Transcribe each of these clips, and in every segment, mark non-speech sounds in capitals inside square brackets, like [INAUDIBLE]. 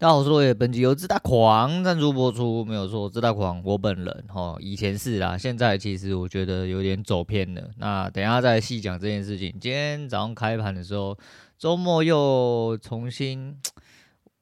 大家好，我是落叶，本集由自大狂赞助播出，没有错，自大狂我本人哈，以前是啦，现在其实我觉得有点走偏了。那等下再细讲这件事情。今天早上开盘的时候，周末又重新。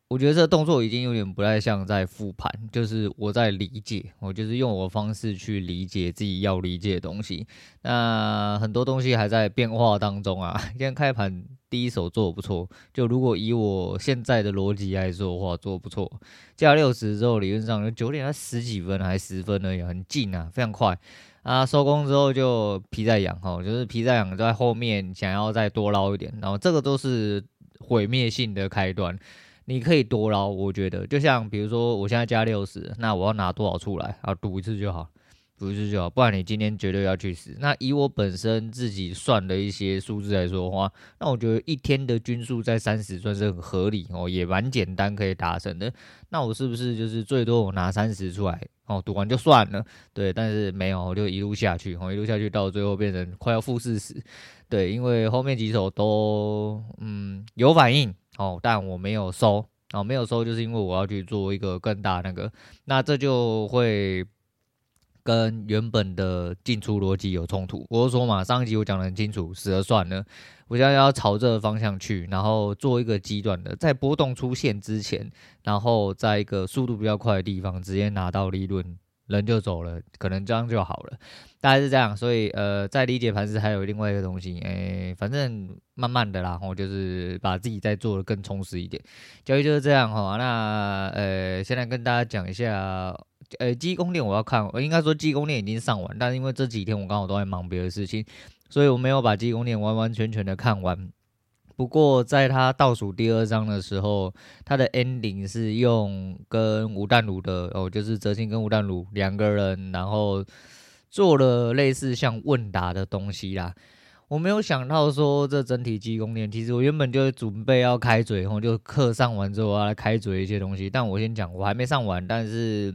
我觉得这个动作已经有点不太像在复盘，就是我在理解，我就是用我的方式去理解自己要理解的东西。那很多东西还在变化当中啊。[LAUGHS] 今天开盘第一手做不错，就如果以我现在的逻辑来说的话，做不错。加六十之后，理论上九点才十几分还十分而已，很近啊，非常快啊。收工之后就皮在痒哈，就是皮在痒在后面想要再多捞一点，然后这个都是毁灭性的开端。你可以多捞，我觉得就像比如说，我现在加六十，那我要拿多少出来啊？赌一次就好，赌一次就好，不然你今天绝对要去死。那以我本身自己算的一些数字来说的话，那我觉得一天的均数在三十算是很合理哦，也蛮简单可以达成的。那我是不是就是最多我拿三十出来哦，赌完就算了？对，但是没有，我就一路下去，哦，一路下去到最后变成快要负四十。对，因为后面几手都嗯有反应。哦，但我没有收，哦，没有收，就是因为我要去做一个更大那个，那这就会跟原本的进出逻辑有冲突。我就说嘛，上一集我讲得很清楚，死了算了，我现在要朝这个方向去，然后做一个极端的，在波动出现之前，然后在一个速度比较快的地方直接拿到利润。人就走了，可能这样就好了，大概是这样。所以呃，在理解盘势还有另外一个东西，哎、反正慢慢的啦，我就是把自己再做得更充实一点。交易就是这样哈。那呃，现在跟大家讲一下，呃，机攻链我要看，我应该说机攻链已经上完，但是因为这几天我刚好都在忙别的事情，所以我没有把机攻链完完全全的看完。不过，在他倒数第二章的时候，他的 ending 是用跟吴淡如的哦，就是哲青跟吴淡如两个人，然后做了类似像问答的东西啦。我没有想到说这整体机攻链，其实我原本就准备要开嘴，然后就课上完之后要开嘴一些东西。但我先讲，我还没上完，但是。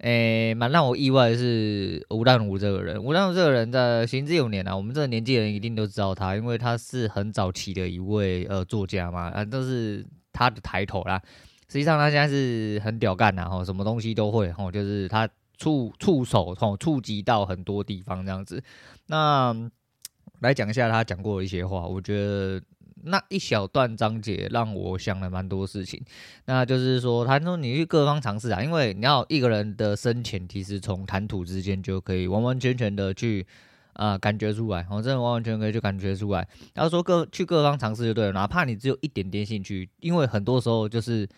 诶，蛮让我意外的是吴淡如这个人。吴淡如这个人在行之有年啊，我们这个年纪的人一定都知道他，因为他是很早期的一位呃作家嘛，啊，都是他的抬头啦。实际上他现在是很屌干的，吼，什么东西都会，吼，就是他触触手，吼，触及到很多地方这样子。那来讲一下他讲过的一些话，我觉得。那一小段章节让我想了蛮多事情，那就是说，他说你去各方尝试啊，因为你要一个人的深浅，其实从谈吐之间就可以完完全全的去啊、感觉出来，我真的完完全全可以去感觉出来。然后说各去各方尝试就对了，哪怕你只有一点点兴趣，因为很多时候就是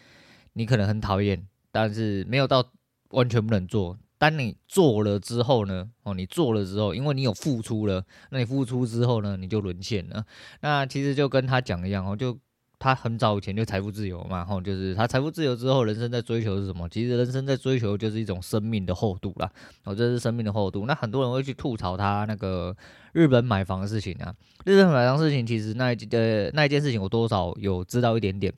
你可能很讨厌，但是没有到完全不能做。当你做了之后呢？哦，你做了之后，因为你有付出了，那你付出之后呢，你就沦陷了。那其实就跟他讲一样哦，就他很早以前就财富自由嘛，吼，就是他财富自由之后，人生在追求是什么？其实人生在追求就是一种生命的厚度啦。哦，这是生命的厚度。那很多人会去吐槽他那个日本买房的事情啊，日本买房事情，其实那一呃那一件事情，我多少有知道一点点。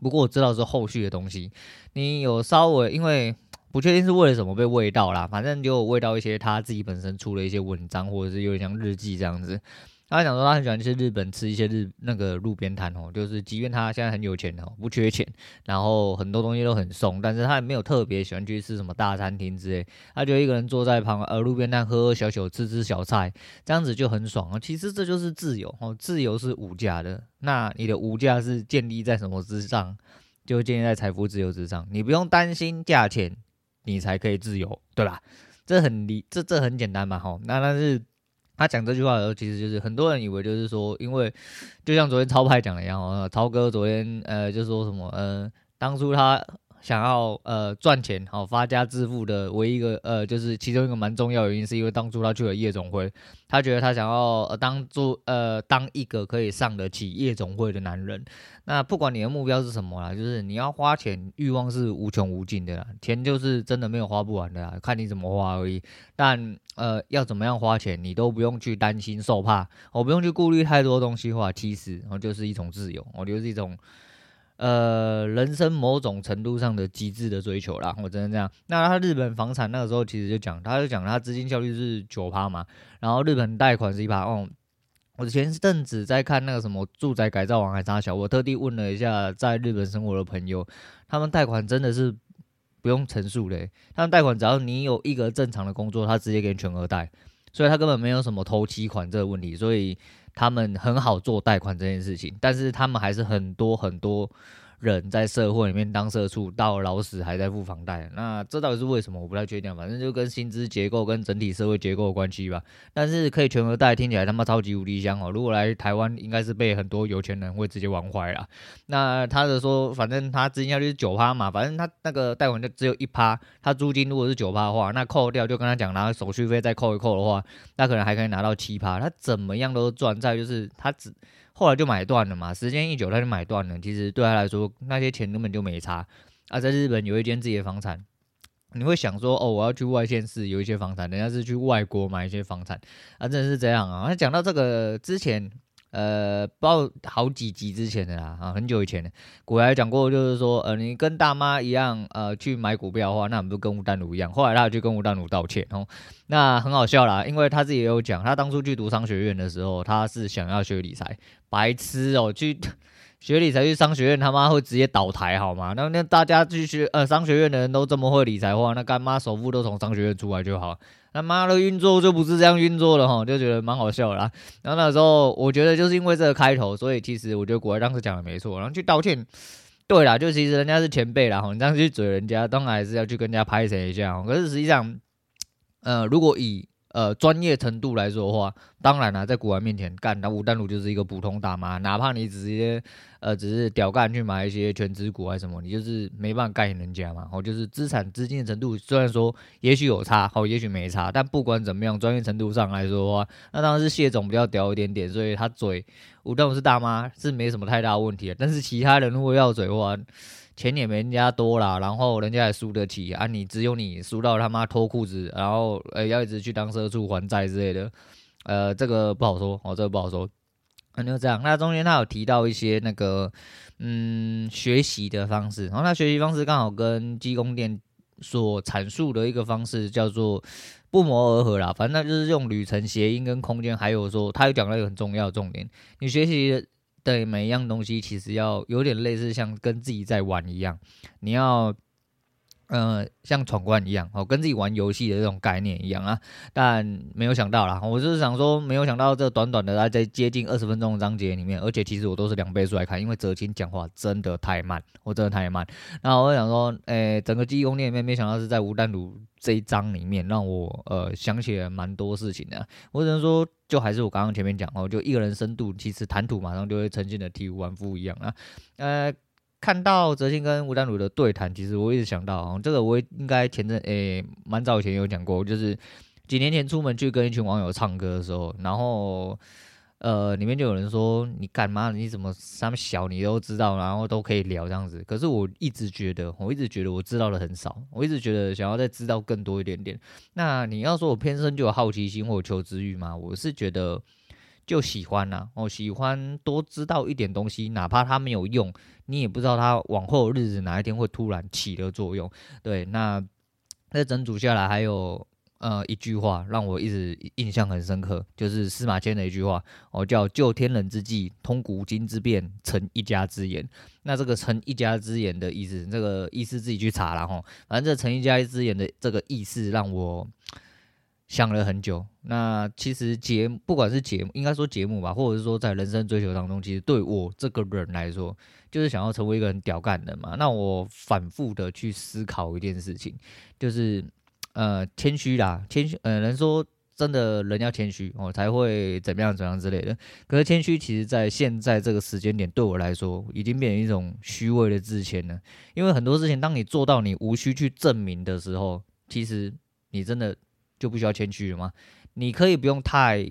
不过我知道是后续的东西，你有稍微因为。不确定是为了什么被喂到啦，反正就喂到一些他自己本身出了一些文章，或者是有点像日记这样子。他讲说他很喜欢去日本吃一些日那个路边摊哦，就是即便他现在很有钱哦，不缺钱，然后很多东西都很松，但是他也没有特别喜欢去吃什么大餐厅之类，他就一个人坐在旁呃路边摊喝喝小酒，吃吃小菜，这样子就很爽啊。其实这就是自由哦，自由是无价的。那你的无价是建立在什么之上？就建立在财富自由之上，你不用担心价钱。你才可以自由，对吧？这很理，这这很简单嘛，吼。那但是他讲这句话的时候，其实就是很多人以为就是说，因为就像昨天超派讲的一样，哦，超哥昨天呃就说什么，呃，当初他。想要呃赚钱好发家致富的唯一一个呃就是其中一个蛮重要原因，是因为当初他去了夜总会，他觉得他想要呃当做呃当一个可以上得起夜总会的男人。那不管你的目标是什么啦，就是你要花钱，欲望是无穷无尽的啦，钱就是真的没有花不完的啦，看你怎么花而已。但呃要怎么样花钱，你都不用去担心受怕，我不用去顾虑太多东西的话，其实我就是一种自由，我觉得是一种。呃，人生某种程度上的极致的追求啦，我真的这样。那他日本房产那个时候其实就讲，他就讲他资金效率是九趴嘛，然后日本贷款是一趴。哦，我前阵子在看那个什么住宅改造王还差小，我特地问了一下在日本生活的朋友，他们贷款真的是不用陈述的，他们贷款只要你有一个正常的工作，他直接给你全额贷，所以他根本没有什么头期款这个问题，所以他们很好做贷款这件事情，但是他们还是很多很多。人在社会里面当社畜，到老死还在付房贷，那这到底是为什么？我不太确定，反正就跟薪资结构跟整体社会结构有关系吧。但是可以全额贷，听起来他妈超级无敌香哦！如果来台湾，应该是被很多有钱人会直接玩坏了。那他的说，反正他资金效率是九趴嘛，反正他那个贷款就只有一趴，他租金如果是九趴的话，那扣掉就跟他讲，然后手续费再扣一扣的话，那可能还可以拿到七趴。他怎么样都赚在就是他只。后来就买断了嘛，时间一久他就买断了。其实对他来说，那些钱根本就没差。啊，在日本有一间自己的房产，你会想说，哦，我要去外县市有一些房产，人家是去外国买一些房产，啊，真的是这样啊。那讲到这个之前。呃，不知道好几集之前的啦，啊，很久以前的，古来讲过，就是说，呃，你跟大妈一样，呃，去买股票的话，那不就跟吴丹如一样？后来他去跟吴丹如道歉哦，那很好笑啦，因为他自己也有讲，他当初去读商学院的时候，他是想要学理财，白痴哦，去学理财去商学院，他妈会直接倒台好吗？那那大家去学呃商学院的人都这么会理财的话，那干妈首富都从商学院出来就好。他妈的运作就不是这样运作的哈，就觉得蛮好笑的啦。然后那时候我觉得就是因为这个开头，所以其实我觉得国外当时讲的没错。然后去道歉，对啦，就其实人家是前辈啦哈，你这样去嘴人家，当然还是要去跟人家拍谁一下。可是实际上，呃，如果以呃，专业程度来说的话，当然了，在古玩面前干，那吴丹如就是一个普通大妈。哪怕你直接呃，只是屌干去买一些全值股还是什么，你就是没办法干人家嘛。哦，就是资产资金的程度，虽然说也许有差，哦，也许没差，但不管怎么样，专业程度上来说的话，那当然是谢总比较屌一点点，所以他嘴吴丹如是大妈是没什么太大问题的。但是其他人如果要嘴的话，钱也没人家多啦，然后人家也输得起啊！你只有你输到他妈脱裤子，然后呃、要一直去当社畜还债之类的，呃，这个不好说哦，这个不好说。那就这样，那中间他有提到一些那个嗯学习的方式，然后他学习方式刚好跟鸡公店所阐述的一个方式叫做不谋而合啦，反正就是用旅程谐音跟空间，还有说他有讲到一个很重要的重点，你学习。对每一样东西，其实要有点类似，像跟自己在玩一样，你要，呃，像闯关一样，哦，跟自己玩游戏的这种概念一样啊。但没有想到啦，我就是想说，没有想到这短短的在接近二十分钟的章节里面，而且其实我都是两倍速来看，因为泽清讲话真的太慢，我真的太慢。然后我想说，诶，整个记忆宫殿里面，没想到是在吴丹如这一章里面，让我呃想起了蛮多事情的。我只能说。就还是我刚刚前面讲哦，就一个人深度，其实谈吐马上就会呈现的体无完肤一样啊。呃，看到泽清跟吴丹如的对谈，其实我一直想到哦，这个我应该前阵诶蛮早以前有讲过，就是几年前出门去跟一群网友唱歌的时候，然后。呃，里面就有人说你干嘛？你怎么这么小你都知道，然后都可以聊这样子。可是我一直觉得，我一直觉得我知道的很少，我一直觉得想要再知道更多一点点。那你要说我天生就有好奇心或有求知欲吗？我是觉得就喜欢呐、啊，我喜欢多知道一点东西，哪怕它没有用，你也不知道它往后日子哪一天会突然起的作用。对，那那整组下来还有。呃，一句话让我一直印象很深刻，就是司马迁的一句话，哦，叫“就天人之际，通古今之变，成一家之言”。那这个“成一家之言”的意思，这个意思自己去查了哈。反正这“成一家之言”的这个意思让我想了很久。那其实节，不管是节目，应该说节目吧，或者是说在人生追求当中，其实对我这个人来说，就是想要成为一个很屌干的嘛。那我反复的去思考一件事情，就是。呃，谦虚啦，谦虚，呃，人说真的，人要谦虚哦，才会怎么样怎么样之类的。可是谦虚，其实在现在这个时间点，对我来说，已经变成一种虚伪的自谦了。因为很多事情，当你做到你无需去证明的时候，其实你真的就不需要谦虚了吗？你可以不用太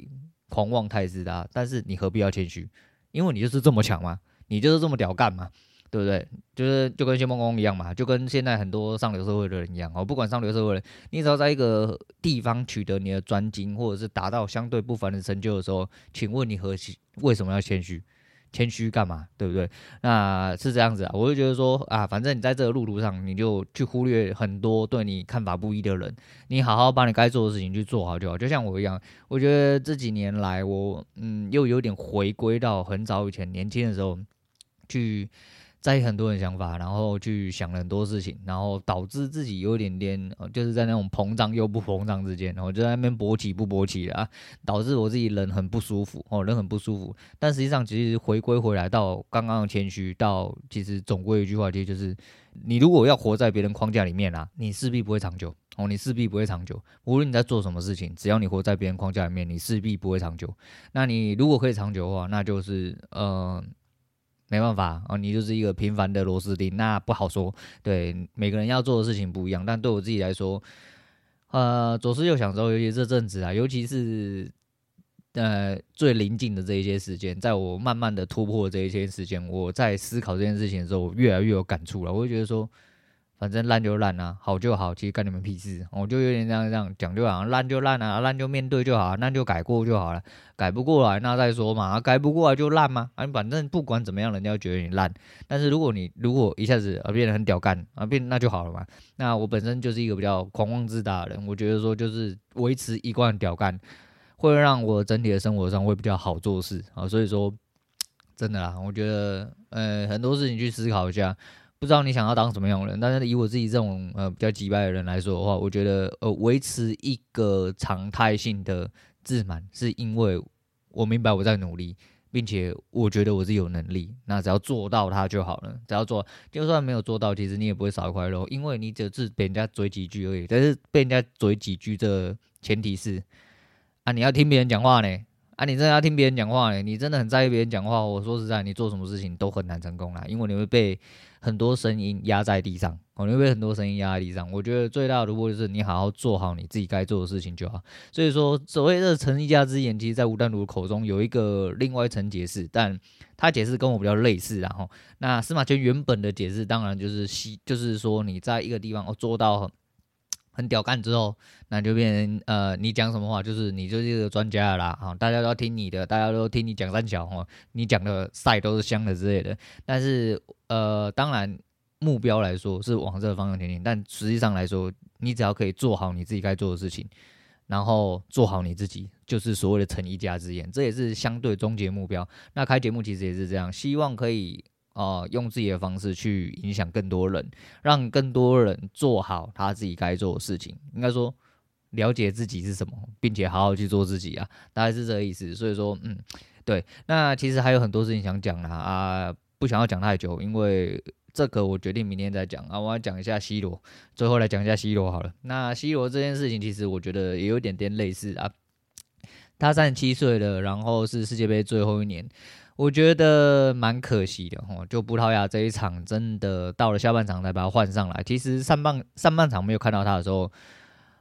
狂妄、太自大，但是你何必要谦虚？因为你就是这么强嘛，你就是这么屌干嘛？对不对？就是就跟谢孟恭一样嘛，就跟现在很多上流社会的人一样哦。不管上流社会人，你只要在一个地方取得你的专精，或者是达到相对不凡的成就的时候，请问你何其为什么要谦虚？谦虚干嘛？对不对？那是这样子啊，我就觉得说啊，反正你在这个路途上，你就去忽略很多对你看法不一的人，你好好把你该做的事情去做好就好。就像我一样，我觉得这几年来我，嗯又有点回归到很早以前年轻的时候去。在意很多人想法，然后去想了很多事情，然后导致自己有一点点，就是在那种膨胀又不膨胀之间，然后就在那边勃起不勃起啊，导致我自己人很不舒服哦，人很不舒服。但实际上，其实回归回来到刚刚的谦虚，到其实总归一句话，其实就是你如果要活在别人框架里面啊，你势必不会长久哦，你势必不会长久。无论你在做什么事情，只要你活在别人框架里面，你势必不会长久。那你如果可以长久的话，那就是呃。没办法哦，你就是一个平凡的螺丝钉，那不好说。对，每个人要做的事情不一样，但对我自己来说，呃，左思右想之后，尤其这阵子啊，尤其是呃最临近的这一些时间，在我慢慢的突破这一些时间，我在思考这件事情的时候，我越来越有感触了。我会觉得说。反正烂就烂啊，好就好，其实干你们屁事。我就有点这样这样讲，就好烂就烂啊，烂就面对就好，烂就改过就好了，改不过来那再说嘛，改不过来就烂嘛。啊，反正不管怎么样，人家觉得你烂。但是如果你如果一下子啊变得很屌干啊变那就好了嘛。那我本身就是一个比较狂妄自大的人，我觉得说就是维持一贯屌干，会让我整体的生活上会比较好做事啊。所以说真的啦，我觉得呃很多事情去思考一下。不知道你想要当什么样的人，但是以我自己这种呃比较机掰的人来说的话，我觉得呃维持一个常态性的自满，是因为我明白我在努力，并且我觉得我是有能力，那只要做到它就好了。只要做，就算没有做到，其实你也不会少一块肉，因为你只是被人家嘴几句而已。但是被人家嘴几句的前提是啊，你要听别人讲话呢。啊，你真的要听别人讲话呢？你真的很在意别人讲话。我说实在，你做什么事情都很难成功啦，因为你会被很多声音压在地上。哦，你会被很多声音压在地上。我觉得最大的突破就是你好好做好你自己该做的事情就好。所以说，所谓的成一家之言，其实在吴丹如口中有一个另外一层解释，但他解释跟我比较类似。然后，那司马迁原本的解释当然就是西，就是说你在一个地方哦做到很。很屌干之后，那就变成呃，你讲什么话，就是你就是一个专家了啦，哈，大家都要听你的，大家都听你讲三小哈，你讲的赛都是香的之类的。但是呃，当然目标来说是往这个方向前进，但实际上来说，你只要可以做好你自己该做的事情，然后做好你自己，就是所谓的成一家之言，这也是相对终极目标。那开节目其实也是这样，希望可以。啊、用自己的方式去影响更多人，让更多人做好他自己该做的事情。应该说，了解自己是什么，并且好好去做自己啊，大概是这个意思。所以说，嗯，对。那其实还有很多事情想讲啦，啊，不想要讲太久，因为这个我决定明天再讲啊。我要讲一下 C 罗，最后来讲一下 C 罗好了。那 C 罗这件事情，其实我觉得也有点点类似啊。他三十七岁了，然后是世界杯最后一年。我觉得蛮可惜的哈，就葡萄牙这一场真的到了下半场才把他换上来。其实上半上半场没有看到他的时候，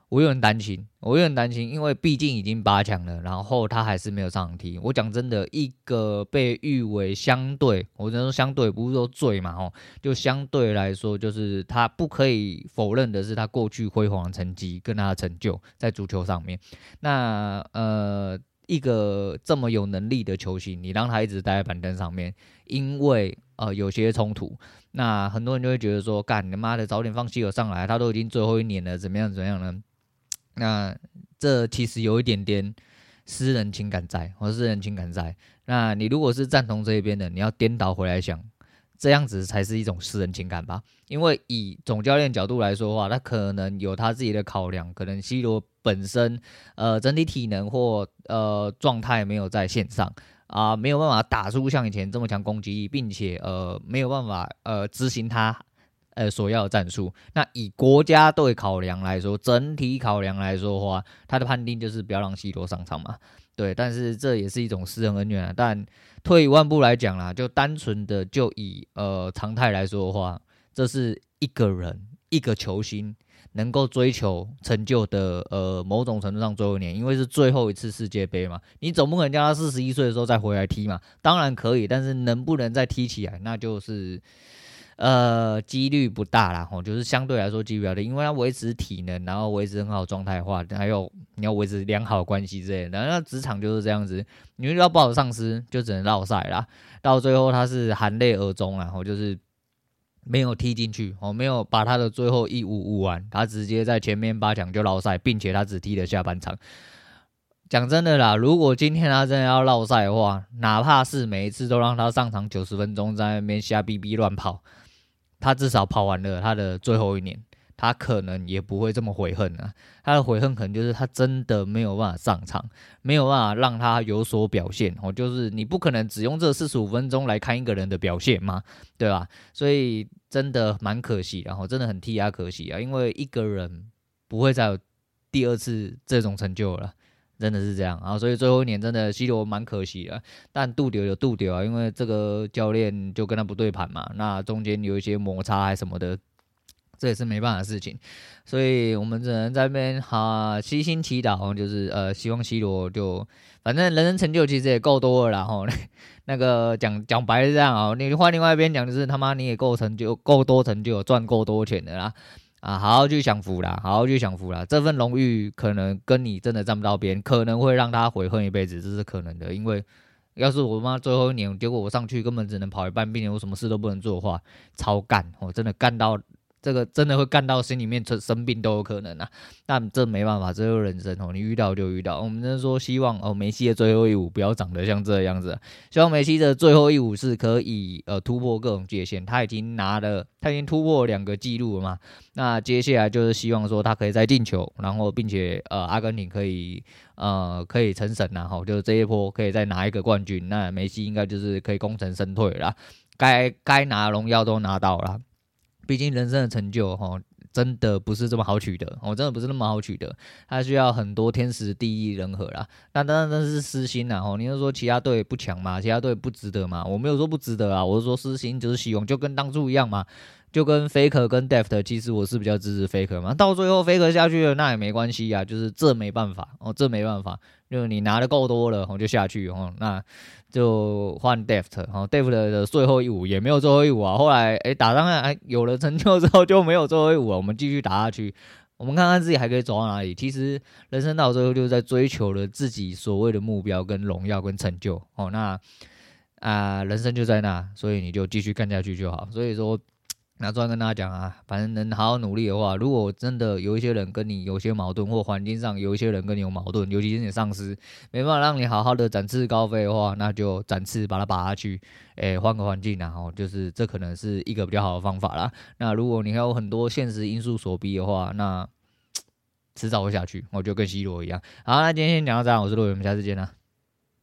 我有点担心，我有点担心，因为毕竟已经八强了，然后他还是没有上场踢。我讲真的，一个被誉为相对，我只能说相对，不是说最嘛吼，就相对来说，就是他不可以否认的是他过去辉煌的成绩跟他的成就在足球上面。那呃。一个这么有能力的球星，你让他一直待在板凳上面，因为呃有些冲突，那很多人就会觉得说，干你妈的，早点放 C 罗上来，他都已经最后一年了，怎么样怎么样呢？那这其实有一点点私人情感在，或私人情感在。那你如果是赞同这一边的，你要颠倒回来想。这样子才是一种私人情感吧，因为以总教练角度来说的话，他可能有他自己的考量，可能 C 罗本身呃整体体能或呃状态没有在线上啊、没有办法打出像以前这么强攻击力，并且呃没有办法呃执行他呃所要的战术。那以国家队考量来说，整体考量来说的话，他的判定就是不要让 C 罗上场嘛。对，但是这也是一种私人恩怨啊。但退一万步来讲啦，就单纯的就以呃常态来说的话，这是一个人一个球星能够追求成就的呃某种程度上最后一年，因为是最后一次世界杯嘛。你总不可能叫他四十一岁的时候再回来踢嘛？当然可以，但是能不能再踢起来，那就是呃，几率不大啦，吼，就是相对来说几率比较低，因为他维持体能，然后维持很好状态的话，还有你要维持良好关系之类的，那职场就是这样子，你遇到不好的上司，就只能落赛啦，到最后他是含泪而终，然后就是。没有踢进去，哦，没有把他的最后一五五完，他直接在前面八强就落赛，并且他只踢了下半场。讲真的啦，如果今天他真的要落赛的话，哪怕是每一次都让他上场九十分钟，在那边瞎逼逼乱跑，他至少跑完了他的最后一年。他可能也不会这么悔恨啊，他的悔恨可能就是他真的没有办法上场，没有办法让他有所表现哦，就是你不可能只用这四十五分钟来看一个人的表现嘛，对吧？所以真的蛮可惜，然后真的很替他可惜啊，因为一个人不会再有第二次这种成就了，真的是这样啊，所以最后一年真的 C 罗蛮可惜的，但杜丢有杜丢啊，因为这个教练就跟他不对盘嘛，那中间有一些摩擦还什么的。这也是没办法的事情，所以我们只能在那边哈悉心祈祷，就是呃，希望 C 罗就反正人生成就其实也够多了，然后 [LAUGHS] 那个讲讲白是这样啊，你换另外一边讲就是他妈你也够成就够多成就赚够多钱的啦。啊，好好去享福啦，好好去享福啦，这份荣誉可能跟你真的沾不到边，可能会让他悔恨一辈子，这是可能的，因为要是我妈最后一年，结果我上去根本只能跑一半，并且我什么事都不能做的话，超干，我真的干到。这个真的会干到心里面生生病都有可能啊，但这没办法，这就人生哦。你遇到就遇到。我们真说希望哦，梅西的最后一舞不要长得像这样子。希望梅西的最后一舞是可以呃突破各种界限。他已经拿了，他已经突破两个纪录了嘛。那接下来就是希望说他可以再进球，然后并且呃阿根廷可以呃可以成神然后就是这一波可以再拿一个冠军。那梅西应该就是可以功成身退了，该该拿荣耀都拿到了。毕竟人生的成就，哈，真的不是这么好取得，哦，真的不是那么好取得，他需要很多天时地利人和啦。那当然这是私心啦，哦，你是说其他队不强吗？其他队不值得吗？我没有说不值得啊，我是说私心就是希望，就跟当初一样嘛。就跟 Faker 跟 Deft，其实我是比较支持 Faker 嘛。到最后 Faker 下去了，那也没关系呀，就是这没办法哦，这没办法，就是你拿的够多了，我就下去哦，那就换 Deft 哦，Deft 的最后一舞也没有最后一舞啊。后来哎、打上来哎，有了成就之后就没有最后一舞了，我们继续打下去，我们看看自己还可以走到哪里。其实人生到最后就是在追求了自己所谓的目标跟荣耀跟成就哦。那啊、人生就在那，所以你就继续干下去就好。所以说。那专跟大家讲啊，反正能好好努力的话，如果真的有一些人跟你有些矛盾，或环境上有一些人跟你有矛盾，尤其是你上司没办法让你好好的展翅高飞的话，那就展翅把它拔下去，[LAUGHS] 诶，换个环境，然后就是这可能是一个比较好的方法啦。那如果你还有很多现实因素所逼的话，那 [TSK] 迟早会下去，我就跟 C 罗一样。好，那今天先讲到这，我是陆伟，我们下次见啦。